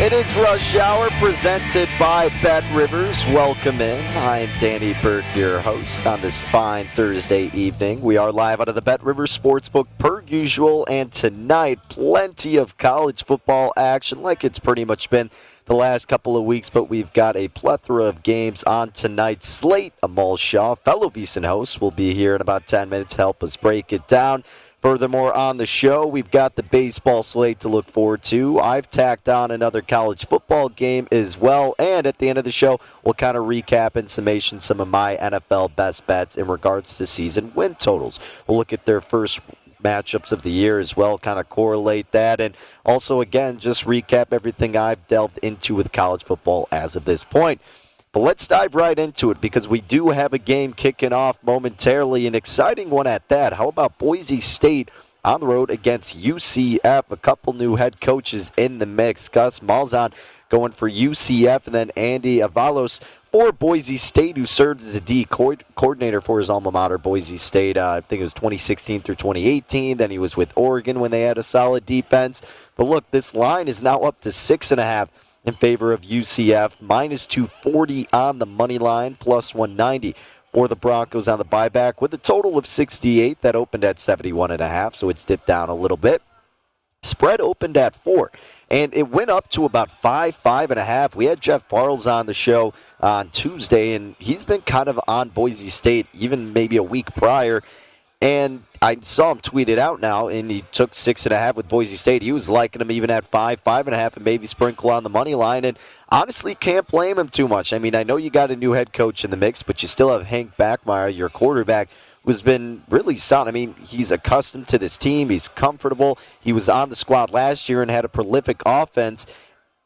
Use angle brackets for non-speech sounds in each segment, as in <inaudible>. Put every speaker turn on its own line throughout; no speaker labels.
It is Rush Hour presented by Bet Rivers. Welcome in. I'm Danny Burke, your host on this fine Thursday evening. We are live out of the Bet Rivers Sportsbook per usual, and tonight, plenty of college football action like it's pretty much been the last couple of weeks, but we've got a plethora of games on tonight's slate. Amal Shaw, fellow VSiN host, will be here in about 10 minutes to help us break it down. Furthermore, on the show, we've got the baseball slate to look forward to. I've tacked on another college football game as well. And at the end of the show, we'll kind of recap and summation some of my NFL best bets in regards to season win totals. We'll look at their first matchups of the year as well, kind of correlate that. And also, again, just recap everything I've delved into with college football as of this point. But let's dive right into it because we do have a game kicking off momentarily, an exciting one at that. How about Boise State on the road against UCF? A couple new head coaches in the mix. Gus Malzahn going for UCF, and then Andy Avalos for Boise State, who served as a D co- coordinator for his alma mater, Boise State. Uh, I think it was 2016 through 2018. Then he was with Oregon when they had a solid defense. But look, this line is now up to six and a half in favor of UCF. Minus 240 on the money line, plus 190 for the Broncos on the buyback with a total of 68 that opened at 71 and a half, so it's dipped down a little bit. Spread opened at four, and it went up to about five, five and a half. We had Jeff Parles on the show on Tuesday, and he's been kind of on Boise State even maybe a week prior. And I saw him tweet it out now, and he took six and a half with Boise State. He was liking him even at five, five and a half, and maybe sprinkle on the money line. And honestly, can't blame him too much. I mean, I know you got a new head coach in the mix, but you still have Hank Bachmeier, your quarterback, who's been really solid. I mean, he's accustomed to this team. He's comfortable. He was on the squad last year and had a prolific offense.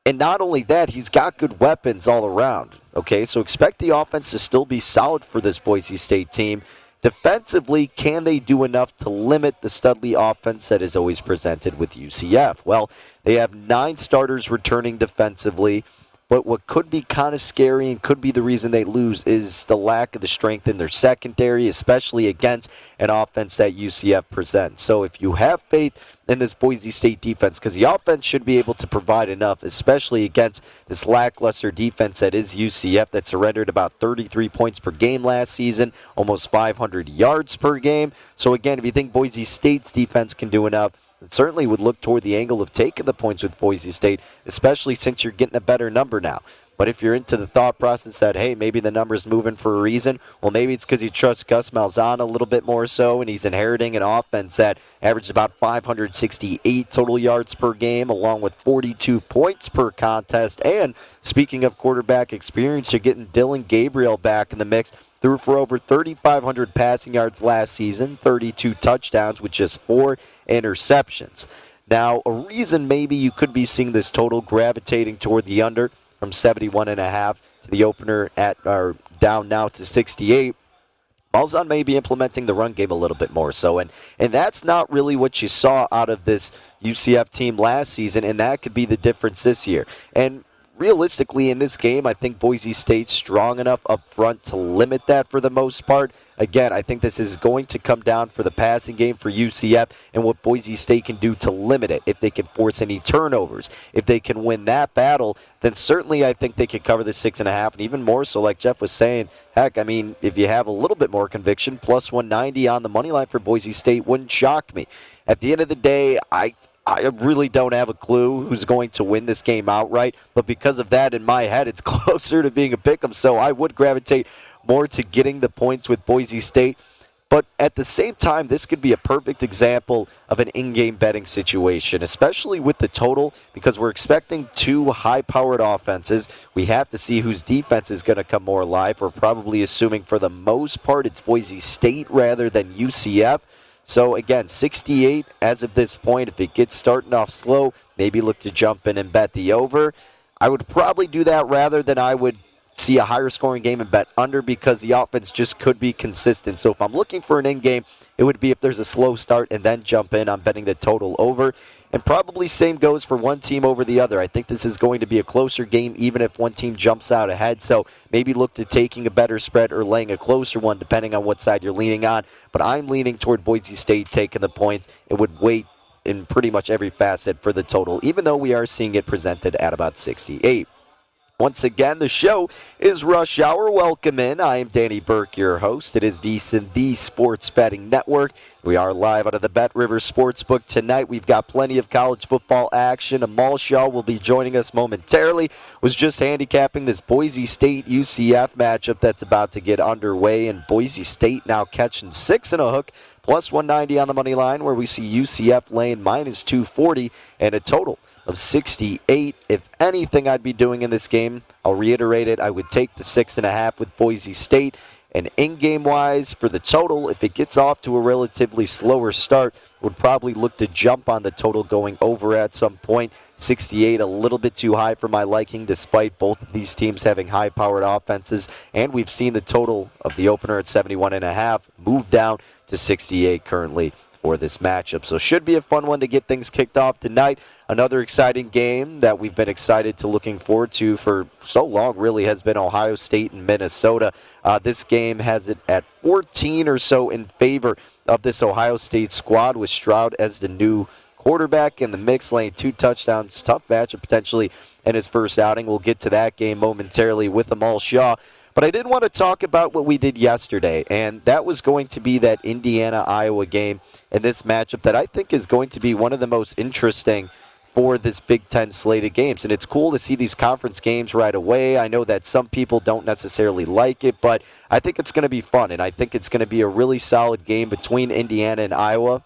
And not only that, he's got good weapons all around. Okay, so expect the offense to still be solid for this Boise State team. Defensively, can they do enough to limit the Studley offense that is always presented with UCF? Well, they have nine starters returning defensively, but what could be kind of scary and could be the reason they lose is the lack of the strength in their secondary, especially against an offense that UCF presents. So if you have faith in this Boise State defense, because the offense should be able to provide enough, especially against this lackluster defense that is UCF that surrendered about 33 points per game last season, almost 500 yards per game. So again, if you think Boise State's defense can do enough, certainly would look toward the angle of taking the points with Boise State, especially since you're getting a better number now. But if you're into the thought process that, hey, maybe the number's moving for a reason, well, maybe it's because you trust Gus Malzahn a little bit more so, and he's inheriting an offense that averaged about 568 total yards per game, along with 42 points per contest. And speaking of quarterback experience, you're getting Dillon Gabriel back in the mix. Threw for over 3,500 passing yards last season, 32 touchdowns with just four interceptions. Now, a reason maybe you could be seeing this total gravitating toward the under from 71 and a half to the opener at or down now to 68. Malzahn may be implementing the run game a little bit more so, and and that's not really what you saw out of this UCF team last season, and that could be the difference this year. And realistically, in this game, I think Boise State's strong enough up front to limit that for the most part. Again, I think this is going to come down for the passing game for UCF and what Boise State can do to limit it. If they can force any turnovers, if they can win that battle, then certainly I think they could cover the six and a half, and even more so, like Jeff was saying. Heck, I mean, if you have a little bit more conviction, plus 190 on the money line for Boise State wouldn't shock me. At the end of the day, I I really don't have a clue who's going to win this game outright, but because of that in my head, it's <laughs> closer to being a pick 'em. So I would gravitate more to getting the points with Boise State. But at the same time, this could be a perfect example of an in game betting situation, especially with the total, because we're expecting two high powered offenses. We have to see whose defense is going to come more alive. We're probably assuming for the most part it's Boise State rather than UCF. So again, 68 as of this point. If it gets starting off slow, maybe look to jump in and bet the over. I would probably do that rather than I would see a higher scoring game and bet under because the offense just could be consistent. So if I'm looking for an in game, it would be if there's a slow start and then jump in. I'm betting the total over. And probably same goes for one team over the other. I think this is going to be a closer game, even if one team jumps out ahead. So maybe look to taking a better spread or laying a closer one, depending on what side you're leaning on. But I'm leaning toward Boise State taking the points. It would wait in pretty much every facet for the total, even though we are seeing it presented at about 68. Once again, the show is Rush Hour. Welcome in. I am Danny Burke, your host. It is VSiN, the Sports Betting Network. We are live out of the Bet River Sportsbook tonight. We've got plenty of college football action. Amal Shaw will be joining us momentarily. Was just handicapping this Boise State UCF matchup that's about to get underway, and Boise State now catching six in a hook plus 190 on the money line, where we see UCF laying minus 240 and a total of 68. If anything I'd be doing in this game, I'll reiterate it, I would take the six and a half with Boise State. And in game wise, for the total, if it gets off to a relatively slower start, would probably look to jump on the total going over at some point. 68, a little bit too high for my liking, despite both of these teams having high powered offenses. And we've seen the total of the opener at 71.5 move down to 68 currently for this matchup. So should be a fun one to get things kicked off tonight. Another exciting game that we've been excited to looking forward to for so long really has been Ohio State and Minnesota. Uh, this game has it at 14 or so in favor of this Ohio State squad with Stroud as the new quarterback in the mix, laying two touchdowns. Tough matchup potentially in his first outing. We'll get to that game momentarily with Amal Shaw. But I did want to talk about what we did yesterday, and that was going to be that Indiana Iowa game and this matchup that I think is going to be one of the most interesting for this Big Ten slate of games. And it's cool to see these conference games right away. I know that some people don't necessarily like it, but I think it's going to be fun, and I think it's going to be a really solid game between Indiana and Iowa.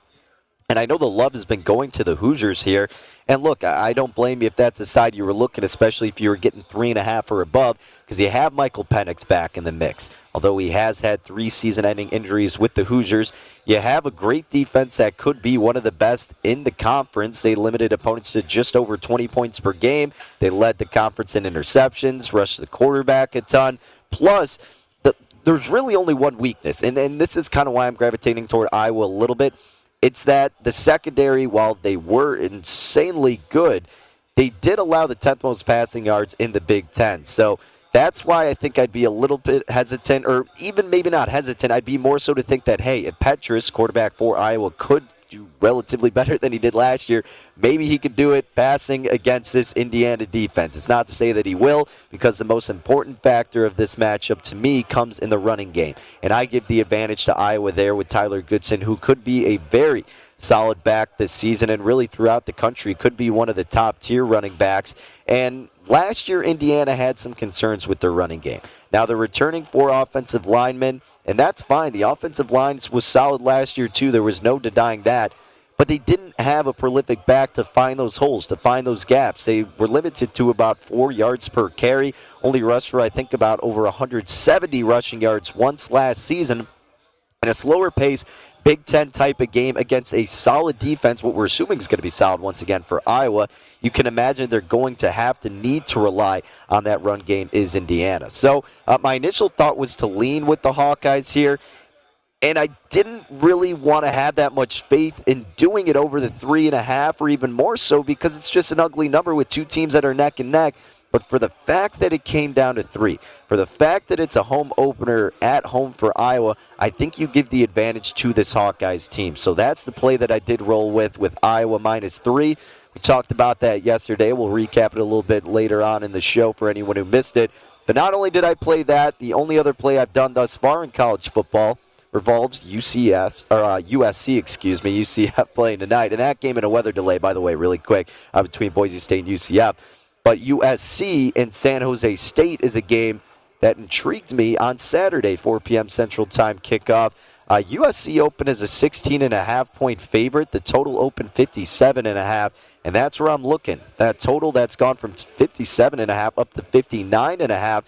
And I know the love has been going to the Hoosiers here. And look, I don't blame you if that's the side you were looking, especially if you were getting three and a half or above, because you have Michael Penix back in the mix. Although he has had three season ending injuries with the Hoosiers, you have a great defense that could be one of the best in the conference. They limited opponents to just over 20 points per game. They led the conference in interceptions, rushed the quarterback a ton. Plus, the, there's really only one weakness, and, and this is kind of why I'm gravitating toward Iowa a little bit it's that the secondary, while they were insanely good, they did allow the 10th most passing yards in the Big Ten. So that's why I think I'd be a little bit hesitant, or even maybe not hesitant. I'd be more so to think that, hey, if Petras, quarterback for Iowa, could do relatively better than he did last year. Maybe he could do it passing against this Indiana defense. It's not to say that he will, because the most important factor of this matchup to me comes in the running game. And I give the advantage to Iowa there with Tyler Goodson, who could be a very solid back this season and really throughout the country could be one of the top tier running backs. And last year, Indiana had some concerns with their running game. Now they're returning four offensive linemen, and that's fine. The offensive line was solid last year, too. There was no denying that but they didn't have a prolific back to find those holes, to find those gaps. They were limited to about four yards per carry. Only rushed for, I think, about over 170 rushing yards once last season. And a slower pace, Big Ten type of game against a solid defense, what we're assuming is going to be solid once again for Iowa. You can imagine they're going to have to need to rely on that run game is Indiana. So uh, my initial thought was to lean with the Hawkeyes here and I didn't really want to have that much faith in doing it over the three and a half or even more so because it's just an ugly number with two teams that are neck and neck. But for the fact that it came down to three, for the fact that it's a home opener at home for Iowa, I think you give the advantage to this Hawkeyes team. So that's the play that I did roll with, with Iowa minus three. We talked about that yesterday. We'll recap it a little bit later on in the show for anyone who missed it. But not only did I play that, the only other play I've done thus far in college football revolves UCF or uh, USC, excuse me, UCF <laughs> playing tonight. And that game in a weather delay, by the way, really quick uh, between Boise State and UCF. But USC and San Jose State is a game that intrigued me on Saturday, 4 p.m. Central Time kickoff. Uh, USC open as a 16 and a half point favorite. The total open 57 and a half, and that's where I'm looking. That total that's gone from 57 and a half up to 59 and a half.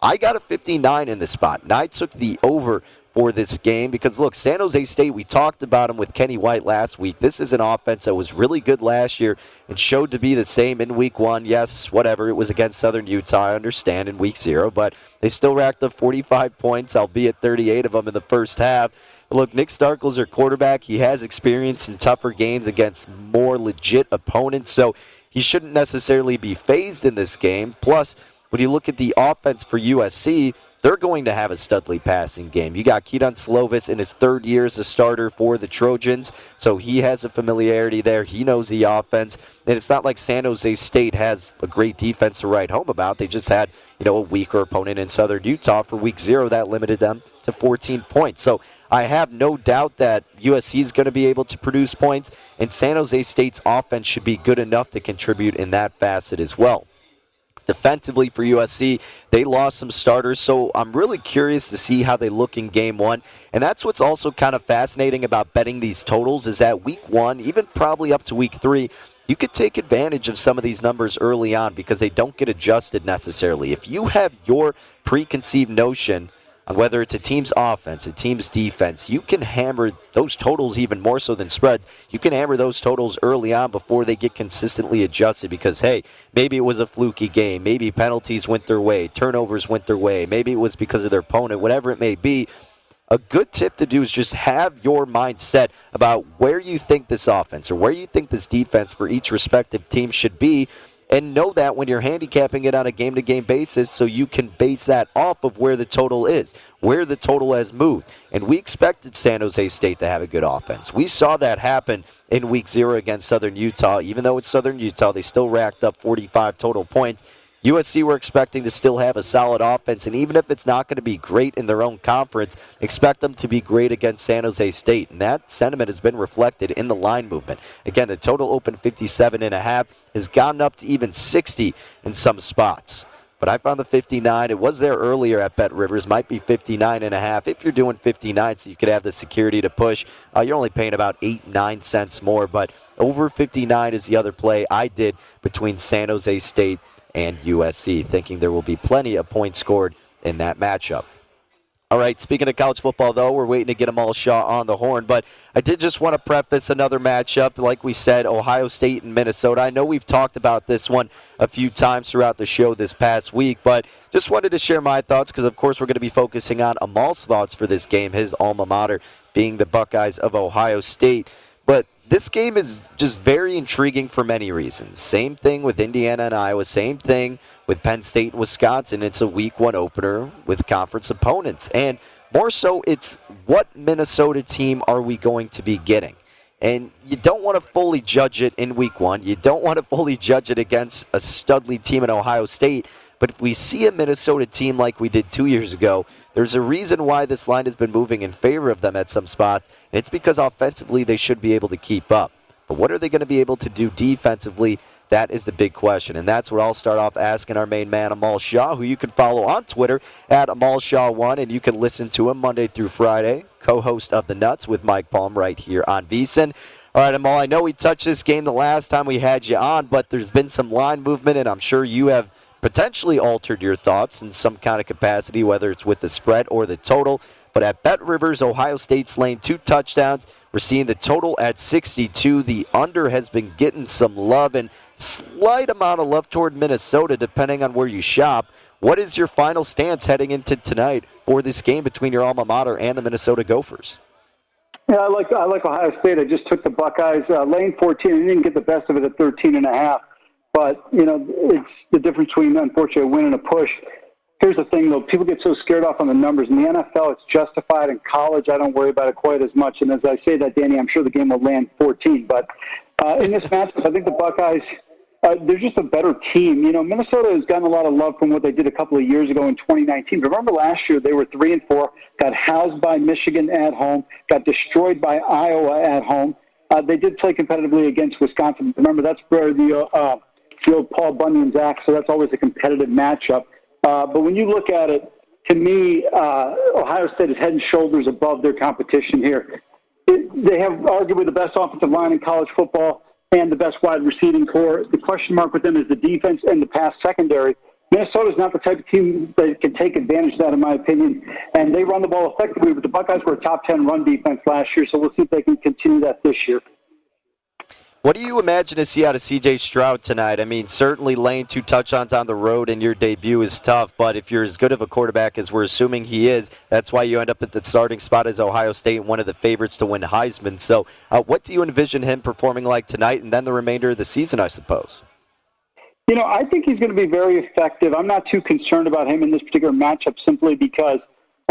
I got a 59 in this spot, and I took the over for this game because look, San Jose State, we talked about them with Kenny White last week. This is an offense that was really good last year and showed to be the same in week one. Yes, whatever, it was against Southern Utah, I understand, in week zero, but they still racked up 45 points, albeit 38 of them in the first half. Look, Nick Starkel's their quarterback. He has experience in tougher games against more legit opponents, so he shouldn't necessarily be fazed in this game. Plus, when you look at the offense for USC, they're going to have a studly passing game. You got Kedon Slovis in his third year as a starter for the Trojans, so he has a familiarity there. He knows the offense, and it's not like San Jose State has a great defense to write home about. They just had, you know, a weaker opponent in Southern Utah for Week Zero that limited them to 14 points. So I have no doubt that USC is going to be able to produce points, and San Jose State's offense should be good enough to contribute in that facet as well. Defensively for USC, they lost some starters, so I'm really curious to see how they look in game one. And that's what's also kind of fascinating about betting these totals is that week one, even probably up to week three, you could take advantage of some of these numbers early on because they don't get adjusted necessarily. If you have your preconceived notion – on whether it's a team's offense, a team's defense. You can hammer those totals even more so than spreads. You can hammer those totals early on before they get consistently adjusted because, hey, maybe it was a fluky game. Maybe penalties went their way, turnovers went their way. Maybe it was because of their opponent, whatever it may be. A good tip to do is just have your mindset about where you think this offense or where you think this defense for each respective team should be and know that when you're handicapping it on a game to game basis so you can base that off of where the total is, where the total has moved. And we expected San Jose State to have a good offense. We saw that happen in week zero against Southern Utah. Even though it's Southern Utah, they still racked up 45 total points. USC, we're expecting to still have a solid offense, and even if it's not going to be great in their own conference, expect them to be great against San Jose State. And that sentiment has been reflected in the line movement. Again, the total open 57 and a half has gotten up to even 60 in some spots. But I found the 59. It was there earlier at Bet Rivers. Might be 59 and a half. If you're doing 59, so you could have the security to push, uh, you're only paying about eight, nine cents more. But over 59 is the other play I did between San Jose State and USC, thinking there will be plenty of points scored in that matchup. All right, speaking of college football, though, we're waiting to get Amal Shaw on the horn. But I did just want to preface another matchup. Like we said, Ohio State and Minnesota. I know we've talked about this one a few times throughout the show this past week, but just wanted to share my thoughts because, of course, we're going to be focusing on Amal's thoughts for this game, his alma mater being the Buckeyes of Ohio State. But this game is just very intriguing for many reasons. Same thing with Indiana and Iowa, same thing with Penn State and Wisconsin. It's a week one opener with conference opponents. And more so, it's what Minnesota team are we going to be getting? And you don't want to fully judge it in week one. You don't want to <laughs> fully judge it against a studly team in Ohio State. But if we see a Minnesota team like we did two years ago, there's a reason why this line has been moving in favor of them at some spots. And it's because offensively they should be able to keep up. But what are they going to be able to do defensively? That is the big question. And that's what I'll start off asking our main man, Amal Shaw, who you can follow on Twitter at Amal Shaw1, and you can listen to him Monday through Friday, co host of The Nuts with Mike Palm right here on VSiN. All right, Amal, I know we touched this game the last time we had you on, but there's been some line movement, and I'm sure you have potentially altered your thoughts in some kind of capacity, whether it's with the spread or the total. But at Bet Rivers, Ohio State's lane two touchdowns. We're seeing the total at 62. The under has been getting some love and slight amount of love toward Minnesota, depending on where you shop. What is your final stance heading into tonight for this game between your alma mater and the Minnesota Gophers?
Yeah, I like I like Ohio State. I just took the Buckeyes uh, lane 14 and didn't get the best of it at 13 and a half. But you know, it's the difference between unfortunately a win and a push. Here's the thing, though. People get so scared off on the numbers. In the NFL, it's justified. In college, I don't worry about it quite as much. And as I say that, Danny, I'm sure the game will land 14. But uh, in this matchup, I think the Buckeyes, uh, they're just a better team. You know, Minnesota has gotten a lot of love from what they did a couple of years ago in 2019. Remember last year, they were 3 and 4, got housed by Michigan at home, got destroyed by Iowa at home. Uh, they did play competitively against Wisconsin. Remember, that's where the, uh, the old Paul Bunyan's Axe, so that's always a competitive matchup. Uh, but when you look at it, to me, uh, Ohio State is head and shoulders above their competition here. It, they have arguably the best offensive line in college football and the best wide receiving corps. The question mark with them is the defense and the pass secondary. Minnesota is not the type of team that can take advantage of that, in my opinion. And they run the ball effectively, but the Buckeyes were a top 10 run defense last year, so we'll see if they can continue that this year.
What do you imagine to see out of CJ Stroud tonight? I mean, certainly laying two touchdowns on the road in your debut is tough, but if you're as good of a quarterback as we're assuming he is, that's why you end up at the starting spot as Ohio State, one of the favorites to win Heisman. So, uh, what do you envision him performing like tonight and then the remainder of the season, I suppose?
You know, I think he's going to be very effective. I'm not too concerned about him in this particular matchup simply because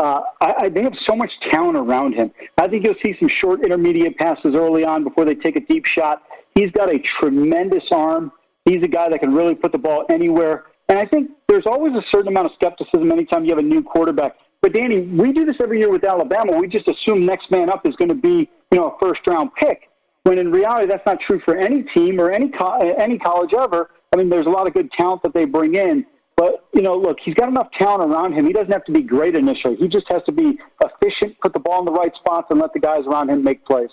uh, I, I, they have so much talent around him. I think you'll see some short intermediate passes early on before they take a deep shot. He's got a tremendous arm. He's a guy that can really put the ball anywhere. And I think there's always a certain amount of skepticism anytime you have a new quarterback. But Danny, we do this every year with Alabama. We just assume next man up is going to be, you know, a first round pick. When in reality, that's not true for any team or any co- any college ever. I mean, there's a lot of good talent that they bring in. But, you know, look, he's got enough talent around him. He doesn't have to be great initially. He just has to be efficient, put the ball in the right spots, and let the guys around him make plays.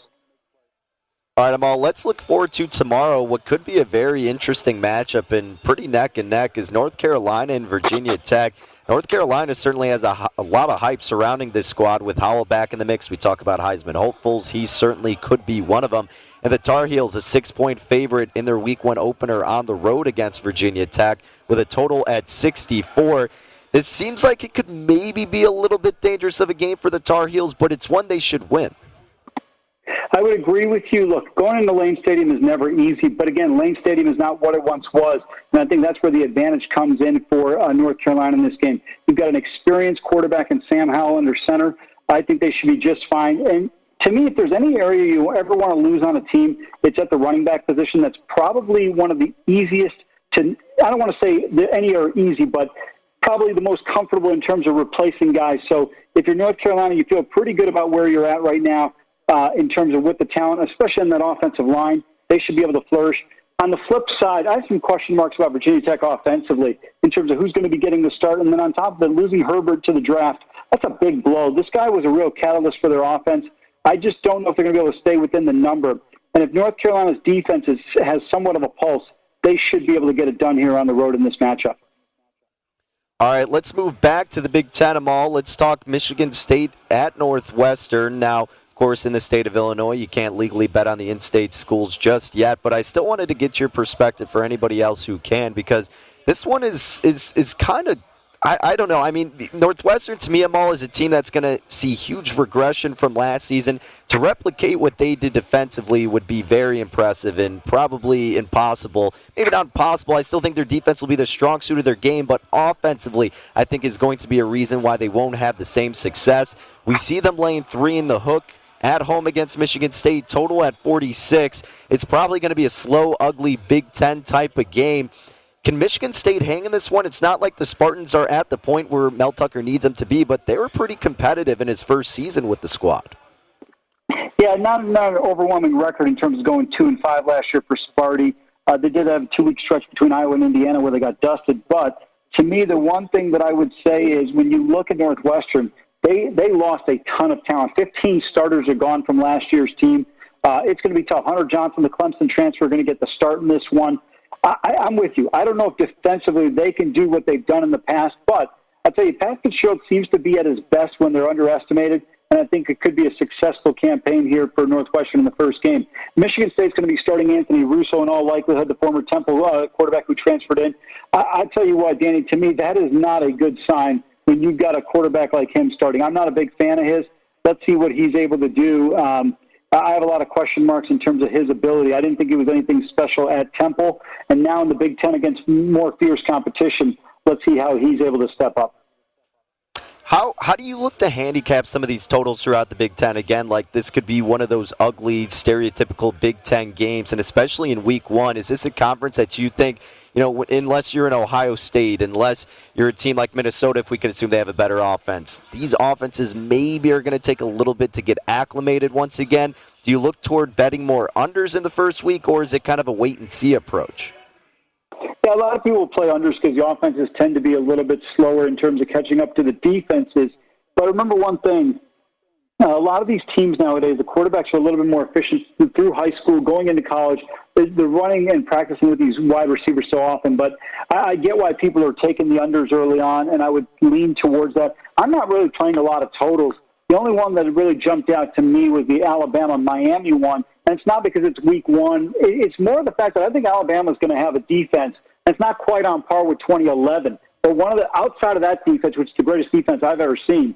All right, Amal, let's look forward to tomorrow. What could be a very interesting matchup and pretty neck and neck is North Carolina and Virginia <laughs> Tech. North Carolina certainly has a, a, lot of hype surrounding this squad with Howell back in the mix. We talk about Heisman hopefuls. He certainly could be one of them. And the Tar Heels, a six point favorite in their week one opener on the road against Virginia Tech with a total at 64. It seems like it could maybe be a little bit dangerous of a game for the Tar Heels, but it's one they should win.
I would agree with you. Look, going into Lane Stadium is never easy, but again, Lane Stadium is not what it once was, and I think that's where the advantage comes in for uh, North Carolina in this game. You've got an experienced quarterback in Sam Howell under center. I think they should be just fine. And to me, if there's any area you ever want to lose on a team, it's at the running back position. That's probably one of the easiest to. I don't want to say that any are easy, but probably the most comfortable in terms of replacing guys. So if you're North Carolina, you feel pretty good about where you're at right now uh, in terms of with the talent, especially in that offensive line. They should be able to flourish. On the flip side, I have some question marks about Virginia Tech offensively in terms of who's going to be getting the start. And then on top of it, losing Herbert to the draft, that's a big blow. This guy was a real catalyst for their offense. I just don't know if they're going to be able to stay within the number. And if North Carolina's defense is, has somewhat of a pulse, they should be able to get it done here on the road in this matchup.
All right, let's move back to the Big Ten All Let's talk Michigan State at Northwestern. Now, course, in the state of Illinois, you can't legally bet on the in state schools just yet, but I still wanted to get your perspective for anybody else who can because this one is, is, is kind of I, I, don't know. I mean, Northwestern to me, is a team that's going to see huge regression from last season. To replicate what they did defensively would be very impressive and probably impossible. Maybe not impossible. I still think their defense will be the strong suit of their game, but offensively, I think is going to be a reason why they won't have the same success. We see them laying three in the hook at home against Michigan State, total at 46. It's probably going to be a slow, ugly Big Ten type of game. Can Michigan State hang in this one? It's not like the Spartans are at the point where Mel Tucker needs them to be, but they were pretty competitive in his first season with the squad.
Yeah, not, not an overwhelming record in terms of going two and five last year for Sparty. Uh, they did have a two-week stretch between Iowa and Indiana where they got dusted. But to me, the one thing that I would say is when you look at Northwestern, they they lost a ton of talent. Fifteen starters are gone from last year's team. Uh, it's going to be tough. Hunter Johnson, the Clemson transfer, going to get the start in this one. I, I'm with you. I don't know if defensively they can do what they've done in the past, but I'll tell you, Pat Fitzgerald seems to be at his best when they're underestimated and I think it could be a successful campaign here for Northwestern in the first game. Michigan State's going to be starting Anthony Russo in all likelihood, the former Temple uh, quarterback who transferred in. I, I tell you what, Danny, to me, that is not a good sign when you've got a quarterback like him starting. I'm not a big fan of his. Let's see what he's able to do. Um, I have a lot of question marks in terms of his ability. I didn't think he was anything special at Temple, and now in the Big Ten against more fierce competition, let's see how he's able to step up.
How how do you look to handicap some of these totals throughout the Big Ten? Again, like this could be one of those ugly, stereotypical Big Ten games, and especially in Week One, is this a conference that you think, you know, unless you're in Ohio State, unless you're a team like Minnesota, if we could assume they have a better offense, these offenses maybe are going to take a little bit to get acclimated once again. Do you look toward betting more unders in the first week, or is it kind of a wait and see approach?
Yeah, a lot of people play unders because the offenses tend to be a little bit slower in terms of catching up to the defenses. But remember one thing. Uh, a lot of these teams nowadays, the quarterbacks are a little bit more efficient through high school, going into college. They're running and practicing with these wide receivers so often. But I, I get why people are taking the unders early on, and I would lean towards that. I'm not really playing a lot of totals. The only one that really jumped out to me was the Alabama Miami one. And it's not because it's week one. It's more the fact that I think Alabama is going to have a defense that's not quite on par with 2011. But one of the outside of that defense, which is the greatest defense I've ever seen,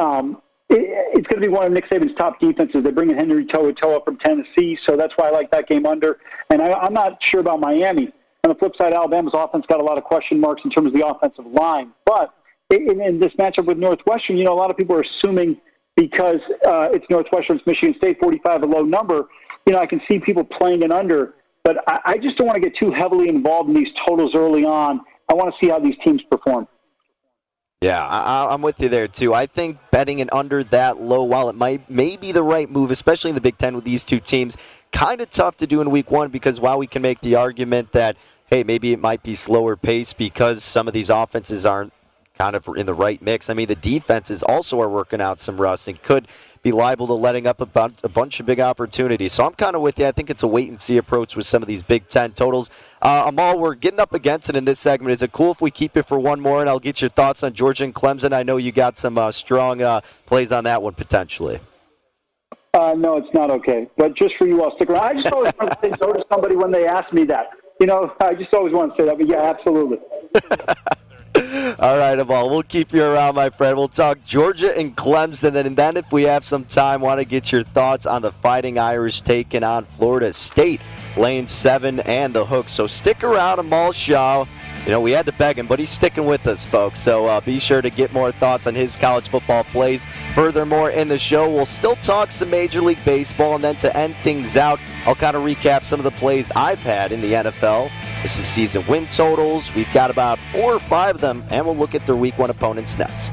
um, it, it's going to be one of Nick Saban's top defenses. They're bringing Henry To'oTo'o from Tennessee, so that's why I like that game under. And I, I'm not sure about Miami. On the flip side, Alabama's offense got a lot of question marks in terms of the offensive line. But in, in this matchup with Northwestern, you know, a lot of people are assuming because uh, it's Northwestern, it's Michigan State, 45 a low number. You know, I can see people playing it under. But I, I just don't want to get too heavily involved in these totals early on. I want to see how these teams perform.
Yeah, I, am with you there too. I think betting an under that low, while it might may be the right move, especially in the Big Ten with these two teams, kind of tough to do in Week One because while we can make the argument that hey, maybe it might be slower pace because some of these offenses aren't kind of in the right mix. I mean, the defenses also are working out some rust and could be liable to letting up a, bu- a bunch of big opportunities. So I'm kind of with you. I think it's a wait and see approach with some of these Big Ten totals. Uh, Amal, we're getting up against it in this segment. Is it cool if we keep it for one more and I'll get your thoughts on Georgia and Clemson? I know you got some uh, strong uh, plays on that one potentially.
Uh, no, it's not okay. But just for you, I'll stick around. I just always want to say no to somebody when they ask me that. You know, I just always want to say that. But yeah, absolutely. <laughs> <laughs>
All right, Amal, we'll keep you around, my friend. We'll talk Georgia and Clemson, and then if we have some time, want to get your thoughts on the Fighting Irish taking on Florida State, lane seven and the hook. So stick around, Amal Shaw. You know, we had to beg him, but he's sticking with us, folks. So uh, be sure to get more thoughts on his college football plays. Furthermore, in the show, we'll still talk some Major League Baseball, and then to end things out, I'll kind of recap some of the plays I've had in the NFL with some season win totals. We've got about four or five of them, and we'll look at their week one opponents next.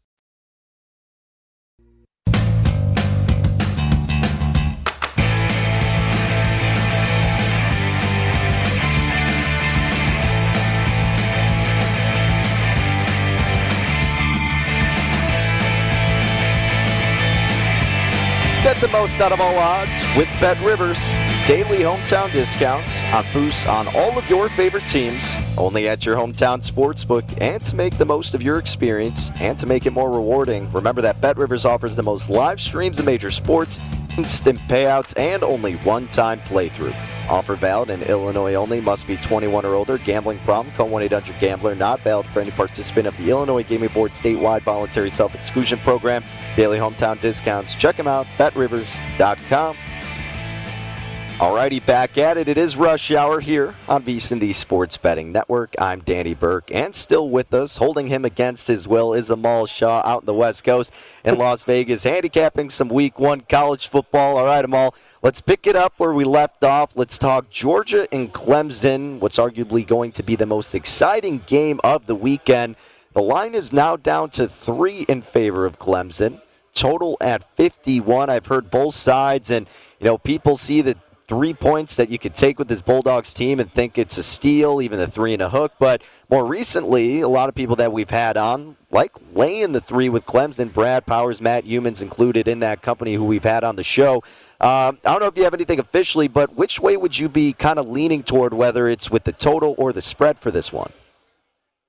Get the most out of all odds with Bet Rivers. Daily hometown discounts on boosts on all of your favorite teams, only at your hometown sportsbook. And to make the most of your experience and to make it more rewarding, remember that Bet Rivers offers the most live streams of major sports, instant payouts, and only one time playthrough. Offer valid in Illinois only. Must be 21 or older. Gambling problem? Call 1-800-GAMBLER. Not valid for any participant of the Illinois Gaming Board statewide voluntary self-exclusion program. Daily hometown discounts. Check them out. BetRivers.com. Alrighty, back at it. It is rush hour here on VSiN, the Sports Betting Network. I'm Danny Burke, and still with us, holding him against his will, is Amal Shaw out in the West Coast in Las Vegas, handicapping some Week One college football. All right, Amal, let's pick it up where we left off. Let's talk Georgia and Clemson. What's arguably going to be the most exciting game of the weekend. The line is now down to three in favor of Clemson. Total at 51. I've heard both sides, and you know people see that three points that you could take with this Bulldogs team and think it's a steal, even the three and a hook. But more recently, a lot of people that we've had on, like laying the three with Clemson, Brad Powers, Matt Youmans included in that company who we've had on the show. Um, I don't know if you have anything officially, but which way would you be kind of leaning toward, whether it's with the total or the spread for this one?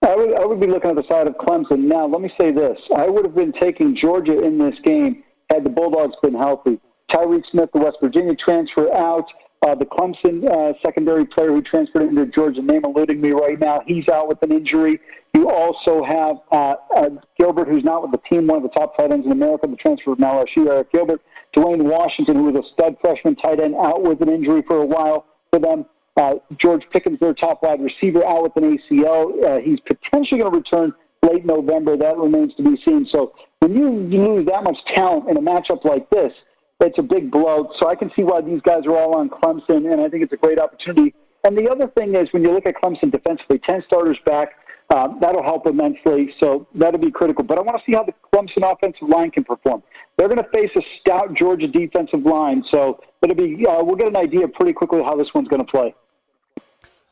I would, I would be looking at the side of Clemson. Now, let me say this. I would have been taking Georgia in this game had the Bulldogs been healthy. Tyreek Smith, the West Virginia transfer, out. Uh, the Clemson uh, secondary player who transferred into Georgia, name eluding me right now, he's out with an injury. You also have uh, uh, Gilbert, who's not with the team, one of the top tight ends in America, the transfer from LSU, Arik Gilbert. Dwayne Washington, who was a stud freshman tight end, out with an injury for a while for them. Uh, George Pickens, their top wide receiver, out with an ACL. Uh, he's potentially going to return late November. That remains to be seen. So when you lose that much talent in a matchup like this, it's a big blow. So I can see why these guys are all on Clemson, and I think it's a great opportunity. And the other thing is, when you look at Clemson defensively, 10 starters back, um, that'll help immensely. So that'll be critical. But I want to see how the Clemson offensive line can perform. They're going to face a stout Georgia defensive line, so it'll be. Uh, we'll get an idea pretty quickly how this one's going to play.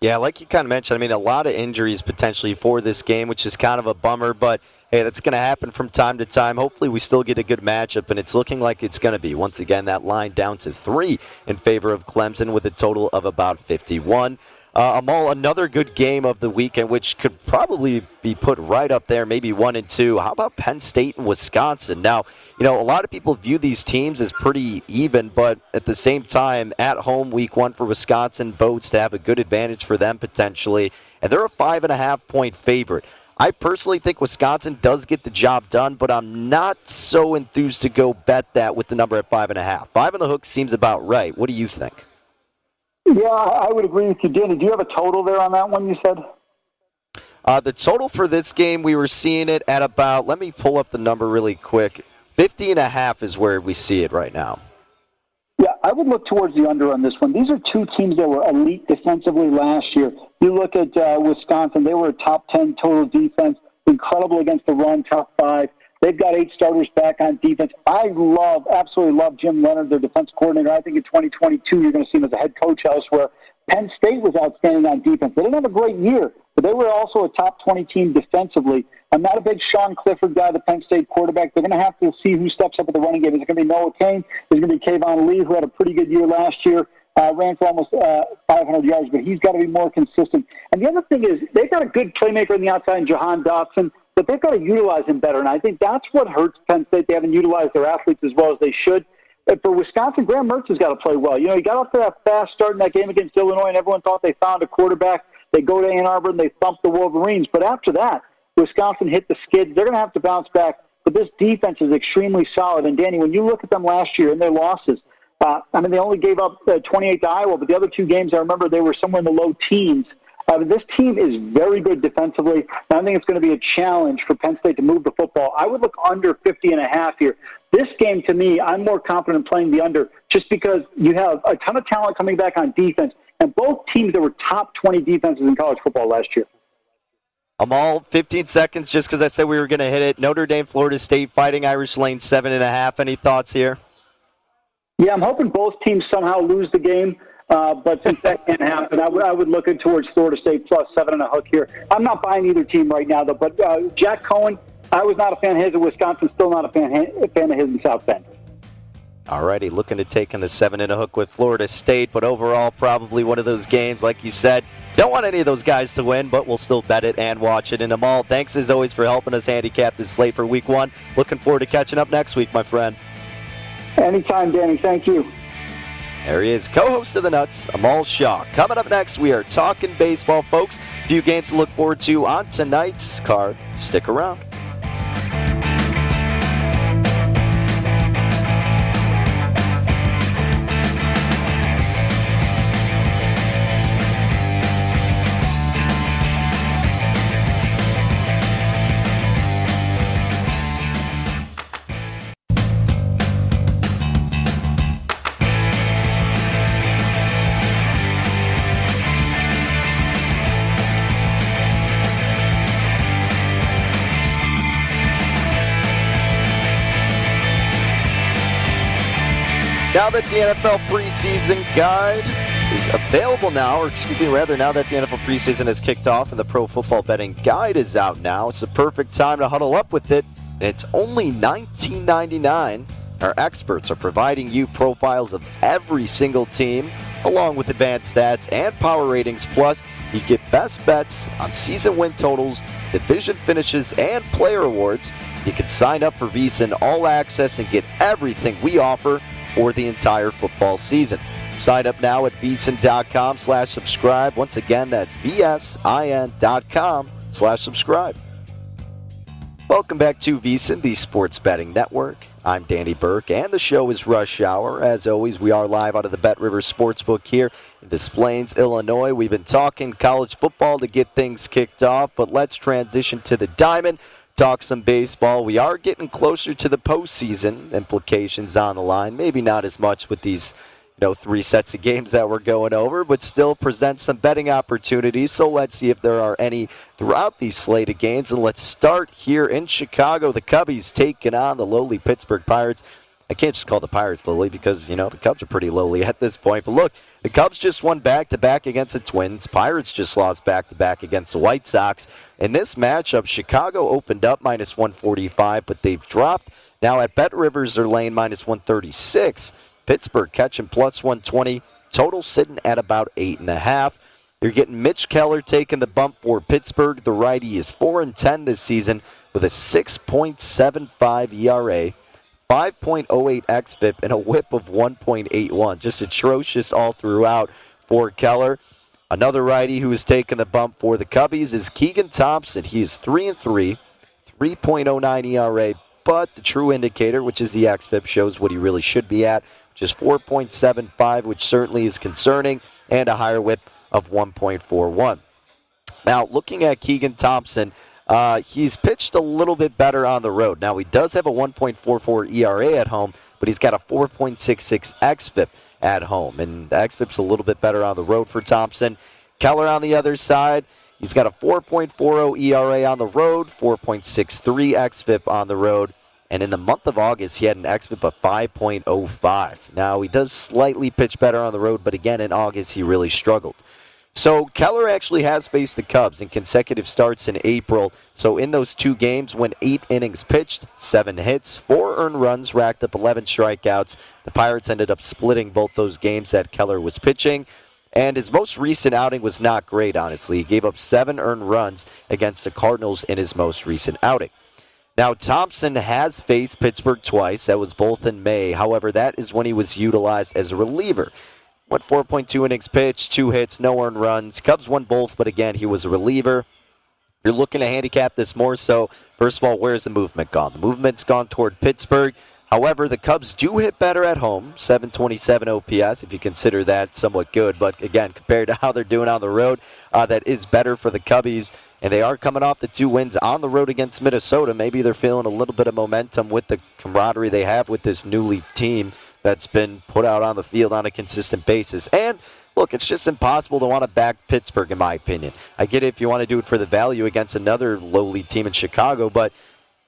Yeah, like you kind of mentioned, I mean, a lot of injuries potentially for this game, which is kind of a bummer, but hey, that's going to happen from time to time. Hopefully, we still get a good matchup, and it's looking like it's going to be. Once again, that line down to three in favor of Clemson with a total of about 51. Uh, Amal, another good game of the weekend, which could probably be put right up there, maybe one and two. How about Penn State and Wisconsin? Now, you know, a lot of people view these teams as pretty even, but at the same time, at home, week one for Wisconsin boats to have a good advantage for them potentially, and they're a five and a half point favorite. I personally think Wisconsin does get the job done, but I'm not so enthused to go bet that with the number at five and a half. Five on the hook seems about right. What do you think?
Yeah, I would agree with you, Danny. Do you have a total there on that one you said?
Uh, the total for this game, we were seeing it at about, let me pull up the number really quick. 50 and a half is where we see it right now.
Yeah, I would look towards the under on this one. These are two teams that were elite defensively last year. You look at uh, Wisconsin, they were a top 10 total defense, incredible against the run, top five. They've got eight starters back on defense. I love, absolutely love Jim Leonhard, their defense coordinator. I think in 2022 you're going to see him as a head coach elsewhere. Penn State was outstanding on defense. They didn't have a great year, but they were also a top 20 team defensively. I'm not a big Sean Clifford guy, the Penn State quarterback. They're going to have to see who steps up at the running game. Is it going to be Noah Cain? Is it going to be Keyvone Lee, who had a pretty good year last year? Uh, ran for almost uh, 500 yards, but he's got to be more consistent. And the other thing is, they've got a good playmaker on the outside in Jahan Dotson but they've got to utilize him better. And I think that's what hurts Penn State. They haven't utilized their athletes as well as they should. But for Wisconsin, Graham Mertz has got to play well. You know, he got off to that fast start in that game against Illinois, and everyone thought they found a quarterback. They go to Ann Arbor and they thump the Wolverines. But after that, Wisconsin hit the skids. They're going to have to bounce back. But this defense is extremely solid. And Danny, when you look at them last year and their losses, uh, I mean, they only gave up uh, 28 to Iowa, but the other two games, I remember they were somewhere in the low teens. Uh, this team is very good defensively, I think it's going to be a challenge for Penn State to move the football. I would look under 50 and a half here. This game, to me, I'm more confident playing the under just because you have a ton of talent coming back on defense, and both teams that were top 20 defenses in college football last year.
I'm all 15 seconds just because I said we were going to hit it. Notre Dame, Florida State, fighting Irish Lane, seven and a half. Any thoughts here?
Yeah, I'm hoping both teams somehow lose the game. Uh, but since that can't happen, I would, I would look it towards Florida State plus seven and a hook here. I'm not buying either team right now, though. But uh, Jack Coan, I was not a fan of his at Wisconsin. Still not a fan, fan of his in South Bend.
All righty, looking to take in the seven and a hook with Florida State, but overall, probably one of those games, like you said, don't want any of those guys to win, but we'll still bet it and watch it. And Amal, thanks as always for helping us handicap this slate for week one. Looking forward to catching up next week, my friend.
Anytime, Danny. Thank you.
There he is, co-host of the Nuts, Amal Shaw. Coming up next, we are talking baseball, folks. A few games to look forward to on tonight's card. Stick around. Now that the NFL preseason guide is available now, or excuse me, rather, now that the NFL preseason has kicked off and the pro football betting guide is out now, it's the perfect time to huddle up with it. And it's only $19.99. Our experts are providing you profiles of every single team, along with advanced stats and power ratings. Plus, you get best bets on season win totals, division finishes, and player awards. You can sign up for VSiN All Access and get everything we offer for the entire football season. Sign up now at vsin.com slash subscribe. Once again, that's vsin.com slash subscribe. Welcome back to VSiN, the Sports Betting Network. I'm Danny Burke, and the show is Rush Hour. As always, we are live out of the Bet River Sportsbook here in Des Plaines, Illinois. We've been talking college football to get things kicked off, but let's transition to the Diamond talk some baseball. We are getting closer to the postseason implications on the line. Maybe not as much with these, you know, three sets of games that we're going over, but still present some betting opportunities. So let's see if there are any throughout these slate of games. And let's start here in Chicago. The Cubbies taking on the lowly Pittsburgh Pirates. I can't just call the Pirates lowly because, you know, the Cubs are pretty lowly <laughs> at this point. But look, the Cubs just won back to back against the Twins. Pirates just lost back to back against the White Sox. In this matchup, Chicago opened up minus 145, but they've dropped. Now at Bet Rivers, they're laying minus 136. Pittsburgh catching plus 120. Total sitting at about 8.5. You're getting Mitch Keller taking the bump for Pittsburgh. The righty is 4 and 10 this season with a 6.75 ERA, 5.08 xFIP, and a whip of 1.81. Just atrocious all throughout for Keller. Another righty who is taking the bump for the Cubbies is Keegan Thompson. He's 3 and 3, 3.09 ERA, but the true indicator, which is the xFIP, shows what he really should be at, which is 4.75, which certainly is concerning, and a higher whip of 1.41. Now, looking at Keegan Thompson, uh, he's pitched a little bit better on the road. Now, he does have a 1.44 ERA at home, but he's got a 4.66 xFIP at home. And the xFIP's a little bit better on the road for Thompson. Keller on the other side, he's got a 4.40 ERA on the road, 4.63 xFIP on the road. And in the month of August, he had an xFIP of 5.05. Now, he does slightly pitch better on the road, but again, in August, he really struggled. So Keller actually has faced the Cubs in consecutive starts in April. So in those two games, when eight innings pitched, seven hits, four earned runs, racked up 11 strikeouts. The Pirates ended up splitting both those games that Keller was pitching. And his most recent outing was not great, honestly. He gave up seven earned runs against the Cardinals in his most recent outing. Now, Thompson has faced Pittsburgh twice. That was both in May. However, that is when he was utilized as a reliever. Went 4.2 innings pitched, two hits, no earned runs. Cubs won both, but again, he was a reliever. You're looking to handicap this more so. First of all, where's the movement gone? The movement's gone toward Pittsburgh. However, the Cubs do hit better at home, 727 OPS, if you consider that somewhat good. But again, <laughs> compared to how they're doing on the road, uh, that is better for the Cubbies. And they are coming off the two wins on the road against Minnesota. Maybe they're feeling a little bit of momentum with the camaraderie they have with this newly team that's been put out on the field on a consistent basis. And look, it's just impossible to want to back Pittsburgh, in my opinion. I get it if you want to do it for the value against another lowly team in Chicago, but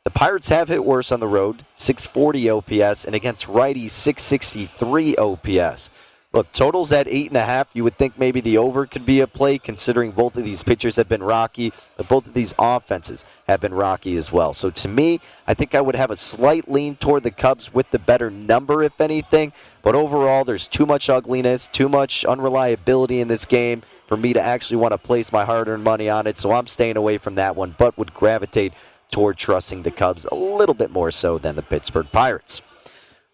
the Pirates have hit worse on the road, 640 OPS, and against righties, 663 OPS. Look, totals at eight and a half. You would think maybe the over could be a play, considering both of these pitchers have been rocky, but both of these offenses have been rocky as well. So to me, I think I would have a slight lean toward the Cubs with the better number, if anything. But overall, there's too much ugliness, too much unreliability in this game for me to actually want to place my hard-earned money on it. So I'm staying away from that one, but would gravitate toward trusting the Cubs a little bit more so than the Pittsburgh Pirates.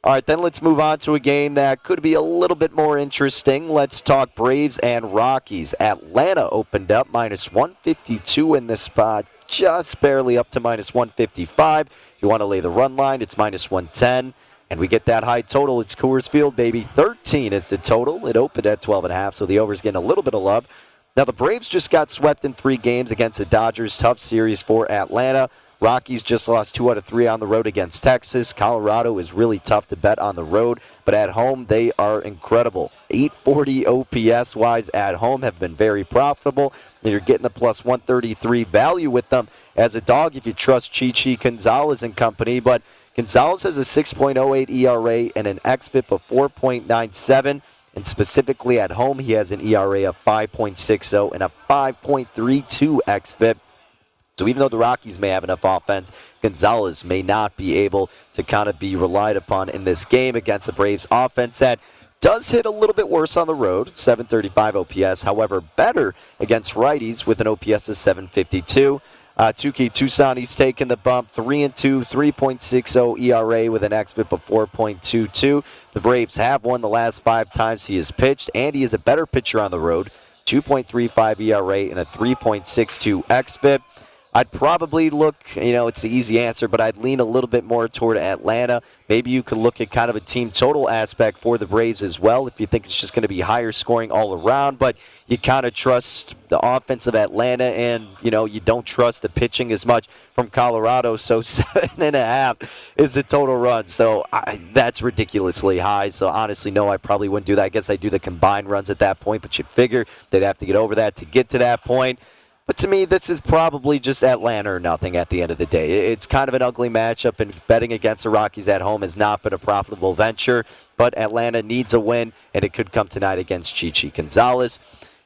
All right, then let's move on to a game that could be a little bit more interesting. Let's talk Braves and Rockies. Atlanta opened up minus 152 in this spot, just barely up to minus 155. If you want to lay the run line, it's minus 110. And we get that high total. It's Coors Field, baby. 13 is the total. It opened at 12.5, so the over's getting a little bit of love. Now, the Braves just got swept in three games against the Dodgers. Tough series for Atlanta. Rockies just lost two out of three on the road against Texas. Colorado is really tough to bet on the road, but at home they are incredible. 840 OPS wise at home have been very profitable. And you're getting the plus 133 value with them as a dog if you trust Chichi Gonzalez and company. But Gonzalez has a 6.08 ERA and an xFIP of 4.97. And specifically at home, he has an ERA of 5.60 and a 5.32 xFIP. So even though the Rockies may have enough offense, Gonzalez may not be able to kind of be relied upon in this game against the Braves offense that does hit a little bit worse on the road, 735 OPS. However, better against righties with an OPS of 752. Uh, Touki Toussaint, he's taken the bump, 3 and 2, 3.60 ERA with an xFIP of 4.22. The Braves have won the last five times he has pitched, and he is a better pitcher on the road, 2.35 ERA and a 3.62 xFIP. I'd probably look, you know, it's the easy answer, but I'd lean a little bit more toward Atlanta. Maybe you could look at kind of a team total aspect for the Braves as well if you think it's just going to be higher scoring all around, but you kind of trust the offense of Atlanta and, you know, you don't trust the pitching as much from Colorado, so <laughs> seven and a half is the total run. So I, that's ridiculously high. So honestly, no, I probably wouldn't do that. I guess I do the combined runs at that point, but you'd figure they'd have to get over that to get to that point. But to me, this is probably just Atlanta or nothing at the end of the day. It's kind of an ugly matchup, and betting against the Rockies at home has not been a profitable venture. But Atlanta needs a win, and it could come tonight against Chichi Gonzalez.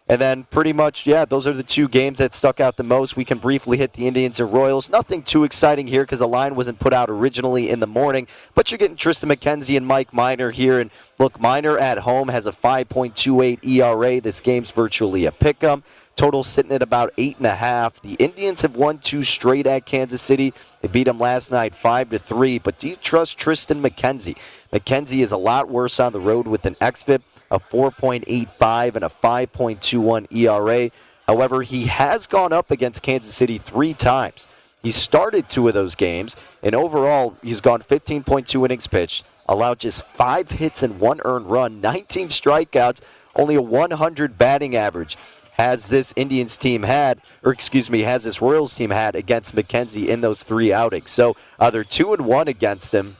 And then pretty much, yeah, those are the two games that stuck out the most. We can briefly hit the Indians and Royals. Nothing too exciting here because the line wasn't put out originally in the morning. But you're getting Triston McKenzie and Mike Minor here. And look, Minor at home has a 5.28 ERA. This game's virtually a pick 'em. Total sitting at about eight and a half. The Indians have won two straight at Kansas City. They beat them last night five to three. But do you trust Triston McKenzie? McKenzie is a lot worse on the road with an xFIP of 4.85 and a 5.21 ERA. However, he has gone up against Kansas City three times. He started two of those games, and overall, he's gone 15.2 innings pitched, allowed just five hits and one earned run, 19 strikeouts, only a 100 batting average has this Indians team had, or excuse me, has this Royals team had against McKenzie in those three outings. So uh, they're two and one against him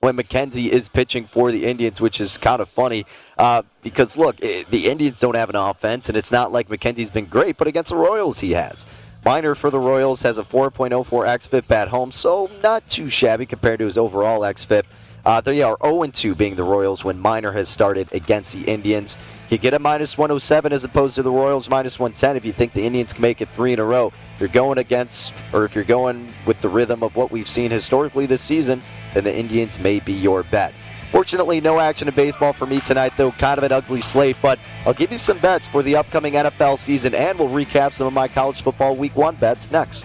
when McKenzie is pitching for the Indians, which is kind of funny uh, because look, it, the Indians don't have an offense, and it's not like McKenzie's been great, but against the Royals he has. Minor for the Royals has a 4.04 xFIP at home, so not too shabby compared to his overall xFIP. Uh, they are 0-2 being the Royals when Minor has started against the Indians. You get a minus 107 as opposed to the Royals minus 110 if you think the Indians can make it three in a row. You're going against, or if you're going with the rhythm of what we've seen historically this season, then the Indians may be your bet. Fortunately, no action in baseball for me tonight, though kind of an ugly slate, but I'll give you some bets for the upcoming NFL season, and we'll recap some of my college football week one bets next.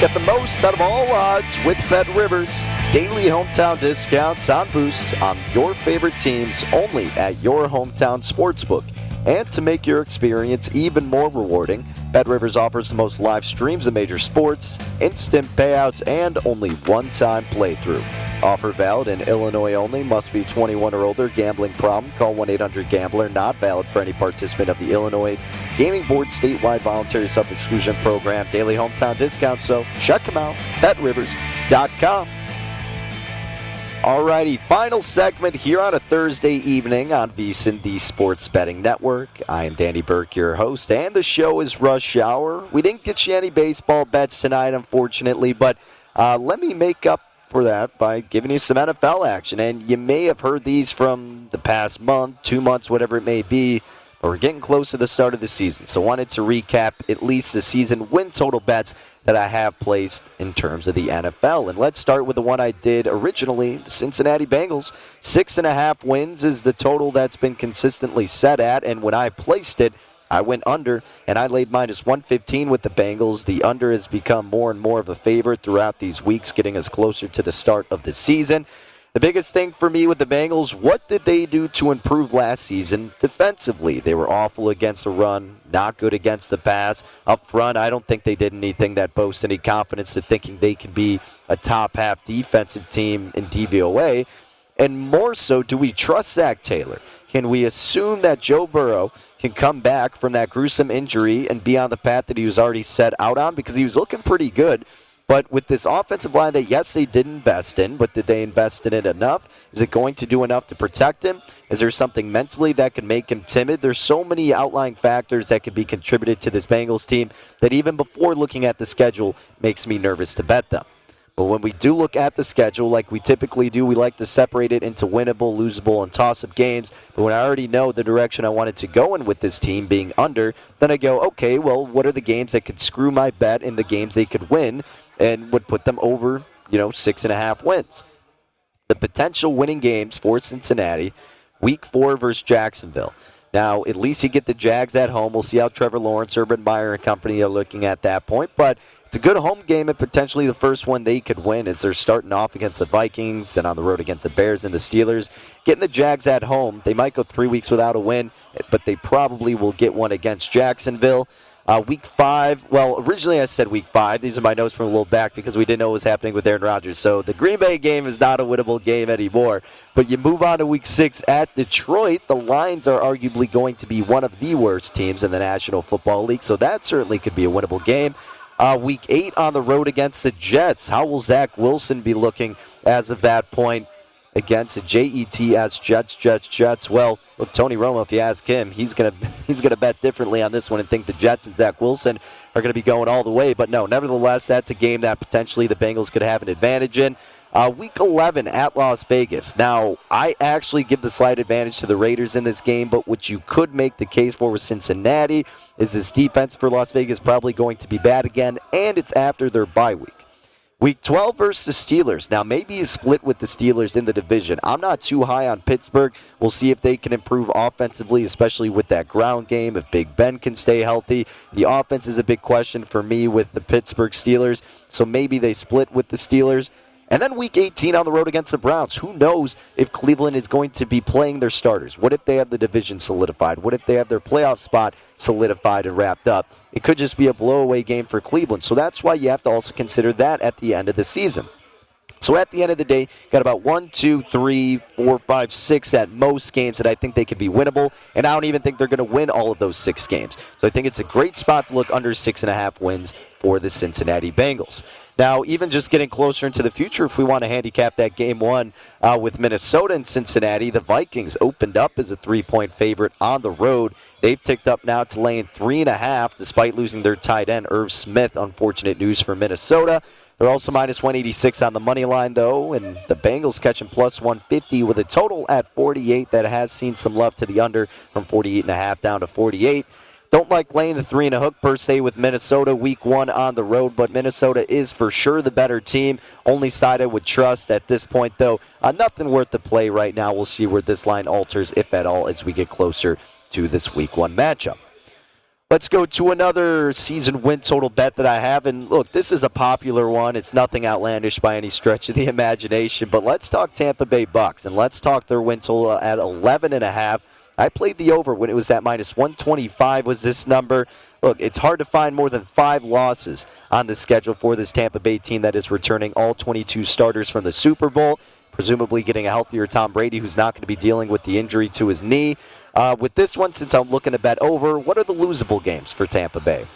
Get the most out of all odds with Bet Rivers. Daily hometown discounts on boosts on your favorite teams only at your hometown sportsbook. And to make your experience even more rewarding, BetRivers offers the most live streams of major sports, instant payouts, and only one-time playthrough. Offer valid in Illinois only. Must be 21 or older. Gambling problem? Call 1-800-GAMBLER. Not valid for any participant of the Illinois Gaming Board statewide voluntary self-exclusion program. Daily hometown discount. So check them out. BetRivers.com. Alrighty, final segment here on a Thursday evening on VSiN, the Sports Betting Network. I am Danny Burke, your host, and the show is Rush Hour. We didn't get you any baseball bets tonight, unfortunately, but uh, let me make up for that by giving you some NFL action. And you may have heard these from the past month, two months, whatever it may be. But we're getting close to the start of the season, so wanted to recap at least the season win total bets that I have placed in terms of the NFL. And let's start with the one I did originally the Cincinnati Bengals. Six and a half wins is the total that's been consistently set at. And when I placed it, I went under and I laid minus 115 with the Bengals. The under has become more and more of a favorite throughout these weeks, getting us closer to the start of the season. The biggest thing for me with the Bengals, what did they do to improve last season defensively? They were awful against the run, not good against the pass. Up front, I don't think they did anything that boasts any confidence to thinking they can be a top half defensive team in DVOA. And more so, do we trust Zac Taylor? Can we assume that Joe Burrow can come back from that gruesome injury and be on the path that he was already set out on? Because he was looking pretty good but with this offensive line that, yes, they did invest in, but did they invest in it enough? Is it going to do enough to protect him? Is there something mentally that can make him timid? There's so many outlying factors that could be contributed to this Bengals team that even before looking at the schedule makes me nervous to bet them. But when we do look at the schedule, like we typically do, we like to separate it into winnable, losable, and toss up games. But when I already know the direction I wanted to go in with this team being under, then I go, okay, well, what are the games that could screw my bet in the games they could win? And would put them over, you know, six and a half wins. The potential winning games for Cincinnati, week four versus Jacksonville. Now, at least you get the Jags at home. We'll see how Trevor Lawrence, Urban Meyer, and company are looking at that point. But it's a good home game and potentially the first one they could win as they're starting off against the Vikings, then on the road against the Bears and the Steelers. Getting the Jags at home, they might go three weeks without a win, but they probably will get one against Jacksonville. Uh, week five, well, originally I said week five. These are my notes from a little back because we didn't know what was happening with Aaron Rodgers. So the Green Bay game is not a winnable game anymore. But you move on to week six at Detroit. The Lions are arguably going to be one of the worst teams in the National Football League. So that certainly could be a winnable game. Uh, week eight on the road against the Jets. How will Zach Wilson be looking as of that point? Against the JETS Jets, Jets, Jets. Well, look, Tony Romo, if you ask him, he's gonna <laughs> he's gonna bet differently on this one and think the Jets and Zach Wilson are gonna be going all the way. But no, nevertheless, that's a game that potentially the Bengals could have an advantage in. Uh, week 11 at Las Vegas. Now, I actually give the slight advantage to the Raiders in this game, but what you could make the case for with Cincinnati is this defense for Las Vegas probably going to be bad again, and it's after their bye week. Week 12 versus the Steelers. Now, maybe you split with the Steelers in the division. I'm not too high on Pittsburgh. We'll see if they can improve offensively, especially with that ground game, if Big Ben can stay healthy. The offense is a big question for me with the Pittsburgh Steelers, so maybe they split with the Steelers. And then week 18 on the road against the Browns. Who knows if Cleveland is going to be playing their starters? What if they have the division solidified? What if they have their playoff spot solidified and wrapped up? It could just be a blowaway game for Cleveland. So that's why you have to also consider that at the end of the season. So at the end of the day, got about one, two, three, four, five, six at most games that I think they could be winnable, and I don't even think they're going to win all of those six games. So I think it's a great spot to look under six and a half wins for the Cincinnati Bengals. Now, even just getting closer into the future, if we want to handicap that game one uh, with Minnesota and Cincinnati, the Vikings opened up as a three point favorite on the road. They've ticked up now to laying three and a half despite losing their tight end, Irv Smith. Unfortunate news for Minnesota. They're also minus 186 on the money line, though, and the Bengals catching plus 150 with a total at 48 that has seen some love to the under from 48 and a half down to 48. Don't like laying the three and a hook per se with Minnesota week one on the road, but Minnesota is for sure the better team. Only side I would trust at this point, though. Uh, nothing worth the play right now. We'll see where this line alters, if at all, as we get closer to this week one matchup. Let's go to another season win total bet that I have. And look, this is a popular one. It's nothing outlandish by any stretch of the <laughs> imagination. But let's talk Tampa Bay Bucks and let's talk their win total at 11 and a half I played the over when it was at minus 125 was this number. Look, it's hard to find more than five losses on the schedule for this Tampa Bay team that is returning all 22 starters from the Super Bowl, presumably getting a healthier Tom Brady, who's not going to be dealing with the injury to his knee. Uh, with this one, since I'm looking to bet over, what are the losable games for Tampa Bay?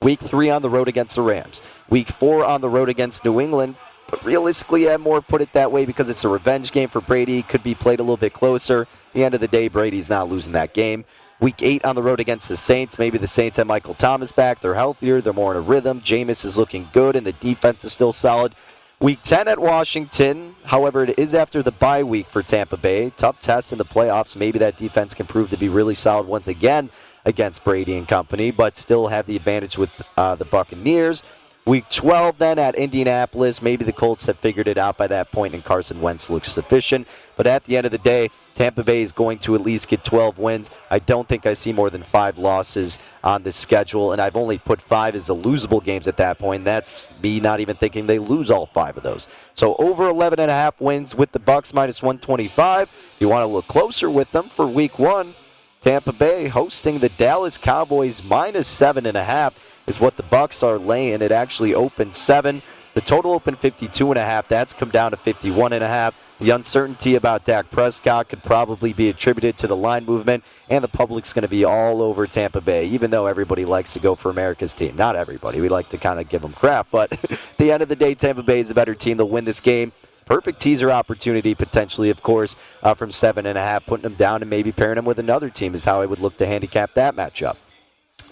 Week three on the road against the Rams. Week four on the road against New England. But realistically, I'd more put it that way because it's a revenge game for Brady. Could be played a little bit closer. At the end of the day, Brady's not losing that game. Week eight on the road against the Saints. Maybe the Saints have Michael Thomas back. They're healthier. They're more in a rhythm. Jameis is looking good, and the defense is still solid. Week 10 at Washington. However, it is after the bye week for Tampa Bay. Tough test in the playoffs. Maybe that defense can prove to be really solid once again against Brady and company, but still have the advantage with uh, the Buccaneers. Week 12 then at Indianapolis. Maybe the Colts have figured it out by that point and Carson Wentz looks sufficient. But at the end of the day, Tampa Bay is going to at least get 12 wins. I don't think I see more than five losses on the schedule, and I've only put five as the losable games at that point. That's me not even thinking they lose all five of those. So over 11 and a half wins with the Bucks minus 125. If you want to look closer with them for Week One, Tampa Bay hosting the Dallas Cowboys minus seven and a half is what the Bucks are laying. It actually opened seven. The total opened 52 and a half. That's come down to 51 and a half. The uncertainty about Dak Prescott could probably be attributed to the line movement, and the public's going to be all over Tampa Bay, even though everybody likes to go for America's team. Not everybody. We like to kind of give them crap, but at <laughs> the end of the day, Tampa Bay is a better team. They'll win this game. Perfect teaser opportunity, potentially, of course, uh, from seven and a half, putting them down and maybe pairing them with another team is how I would look to handicap that matchup.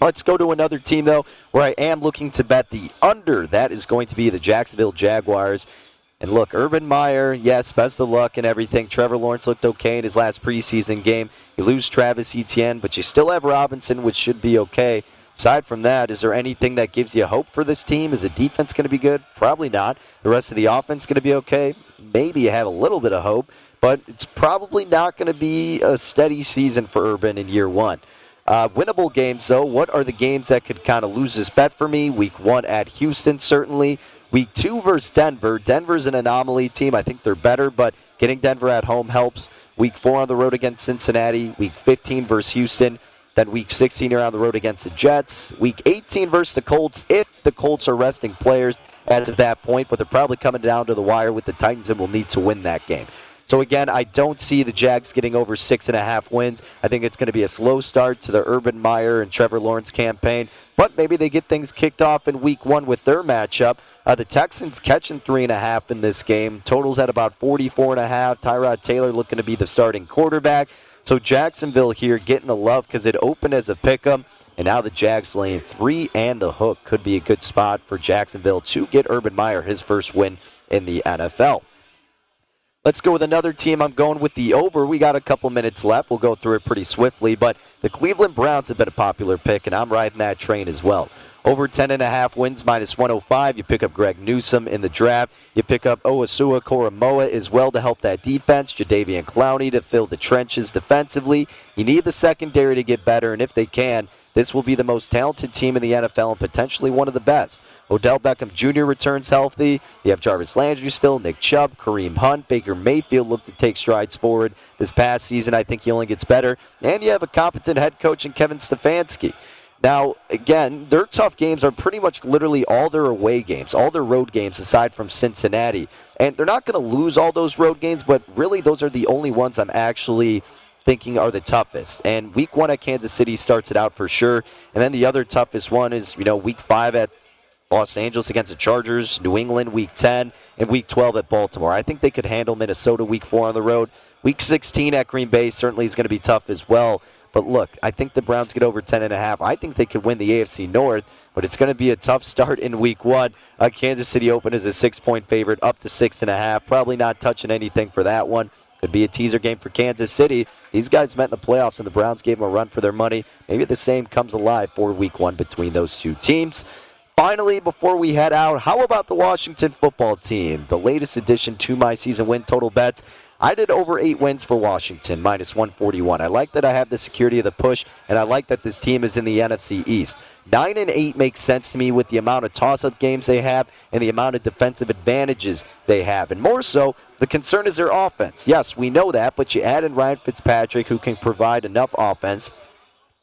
Let's go to another team, though, where I am looking to bet the under. That is going to be the Jacksonville Jaguars. And look, Urban Meyer, yes, best of luck and everything. Trevor Lawrence looked okay in his last preseason game. You lose Travis Etienne, but you still have Robinson, which should be okay. Aside from that, is there anything that gives you hope for this team? Is the defense going to be good? Probably not. The rest of the offense going to be okay? Maybe you have a little bit of hope, but it's probably not going to be a steady season for Urban in year one. Uh, winnable games, though. What are the games that could kind of lose this bet for me? Week one at Houston, certainly. Week two versus Denver. Denver's an anomaly team. I think they're better, but getting Denver at home helps. Week four on the road against Cincinnati. Week 15 versus Houston. Then week 16 you're on the road against the Jets. Week 18 versus the Colts, if the Colts are resting players as of that point, but they're probably coming down to the wire with the Titans and will need to win that game. So again, I don't see the Jags getting over six and a half wins. I think it's going to be a slow start to the Urban Meyer and Trevor Lawrence campaign, but maybe they get things kicked off in week one with their matchup. Uh, the Texans catching three and a half in this game. Totals at about 44 and a half. Tyrod Taylor looking to be the starting quarterback. So Jacksonville here getting the love because it opened as a pick 'em. And now the Jags laying three and the hook could be a good spot for Jacksonville to get Urban Meyer his first win in the NFL. Let's go with another team. I'm going with the over. We got a couple minutes left. We'll go through it pretty swiftly, but the Cleveland Browns have been a popular pick, and I'm riding that train as well. Over 10.5 wins, minus 105. You pick up Greg Newsome in the draft. You pick up Owusu Koramoah as well to help that defense. Jadeveon Clowney to fill the trenches defensively. You need the secondary to get better, and if they can, this will be the most talented team in the NFL and potentially one of the best. Odell Beckham Jr. returns healthy. You have Jarvis Landry still, Nick Chubb, Kareem Hunt, Baker Mayfield look to take strides forward this past season. I think he only gets better. And you have a competent head coach in Kevin Stefanski. Now, again, their tough games are pretty much literally all their away games, all their road games aside from Cincinnati. And they're not going to lose all those road games, but really those are the only ones I'm actually thinking are the toughest. And week one at Kansas City starts it out for sure. And then the other toughest one is, you know, week five at Los Angeles against the Chargers, New England week 10, and week 12 at Baltimore. I think they could handle Minnesota week four on the road. Week 16 at Green Bay certainly is going to be tough as well. But look, I think the Browns get over 10.5. I think they could win the AFC North, but it's going to be a tough start in week one. Uh, Kansas City open as a six point favorite, up to 6.5. Probably not touching anything for that one. Could be a teaser game for Kansas City. These guys met in the playoffs, and the Browns gave them a run for their money. Maybe the same comes alive for week one between those two teams. Finally, before we head out, how about the Washington football team? The latest addition to my season win total bets. I did over eight wins for Washington, minus 141. I like that I have the security of the push, and I like that this team is in the NFC East. Nine and eight makes sense to me with the amount of toss-up games they have and the amount of defensive advantages they have, and more so The concern is their offense. Yes, we know that, but you add in Ryan Fitzpatrick, who can provide enough offense.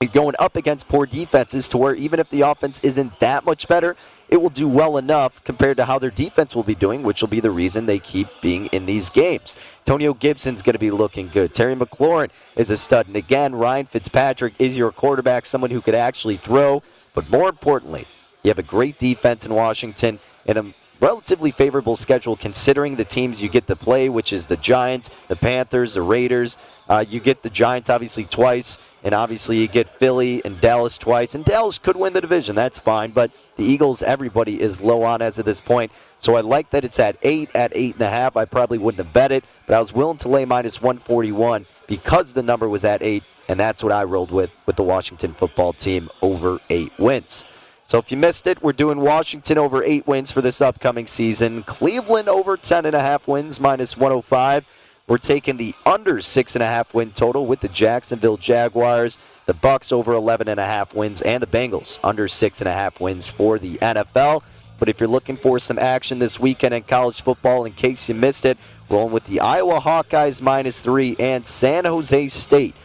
You're going up against poor defenses to where even if the offense isn't that much better, it will do well enough compared to how their defense will be doing, which will be the reason they keep being in these games. Antonio Gibson's going to be looking good. Terry McLaurin is a stud. And again, Ryan Fitzpatrick is your quarterback, someone who could actually throw. But more importantly, you have a great defense in Washington and a relatively favorable schedule considering the teams you get to play, which is the Giants, the Panthers, the Raiders. Uh, you get the Giants obviously twice, and obviously you get Philly and Dallas twice. And Dallas could win the division, that's fine. But the Eagles, everybody is low on as of this point. So I like that it's at eight, at eight and a half. I probably wouldn't have bet it, but I was willing to lay minus 141 because the number was at eight, and that's what I rolled with with the Washington football team over eight wins. So if you missed it, we're doing Washington over eight wins for this upcoming season. Cleveland over ten and a half wins, minus 105. We're taking the under six and a half win total with the Jacksonville Jaguars, the Bucks over 11 and a half wins, and the Bengals under six and a half wins for the NFL. But if you're looking for some action this weekend in college football, in case you missed it, rolling with the Iowa Hawkeyes minus three and San Jose State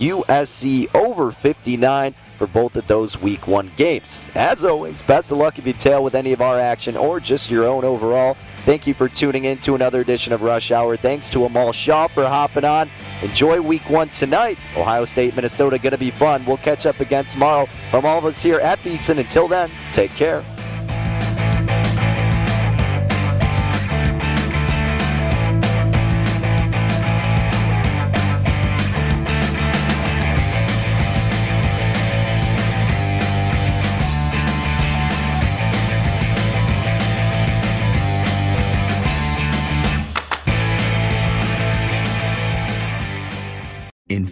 USC over 59 for both of those week one games. As always, best of luck if you tail with any of our action or just your own overall. Thank you for tuning in to another edition of Rush Hour. Thanks to Amal Shaw for hopping on. Enjoy week one tonight. Ohio State, Minnesota, going to be fun. We'll catch up again tomorrow. From all of us here at VSiN, until then, take care.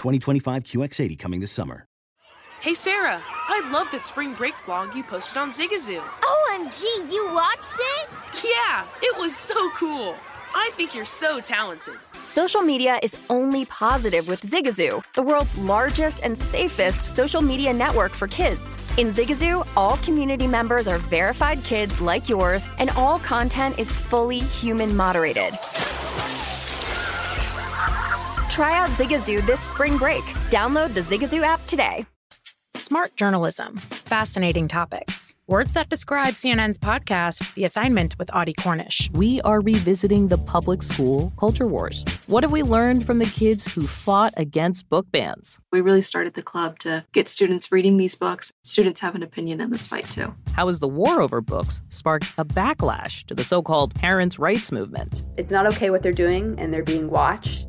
2025 QX80 coming this summer.
Hey Sarah, I love that spring break vlog you posted on Zigazoo.
OMG, you watched it?
Yeah, it was so cool. I think you're so talented.
Social media is only positive with Zigazoo, the world's largest and safest social media network for kids. In Zigazoo, all community members are verified kids like yours, and all content is fully human moderated. Try out Zigazoo this spring break. Download the Zigazoo app today.
Smart journalism, fascinating topics. Words that describe CNN's podcast, The Assignment with Audie Cornish.
We are revisiting the public school culture wars. What have we learned from the kids who fought against book bans?
We really started the club to get students reading these books. Students have an opinion in this fight, too.
How has the war over books sparked a backlash to the so called parents' rights movement?
It's not okay what they're doing, and they're being watched.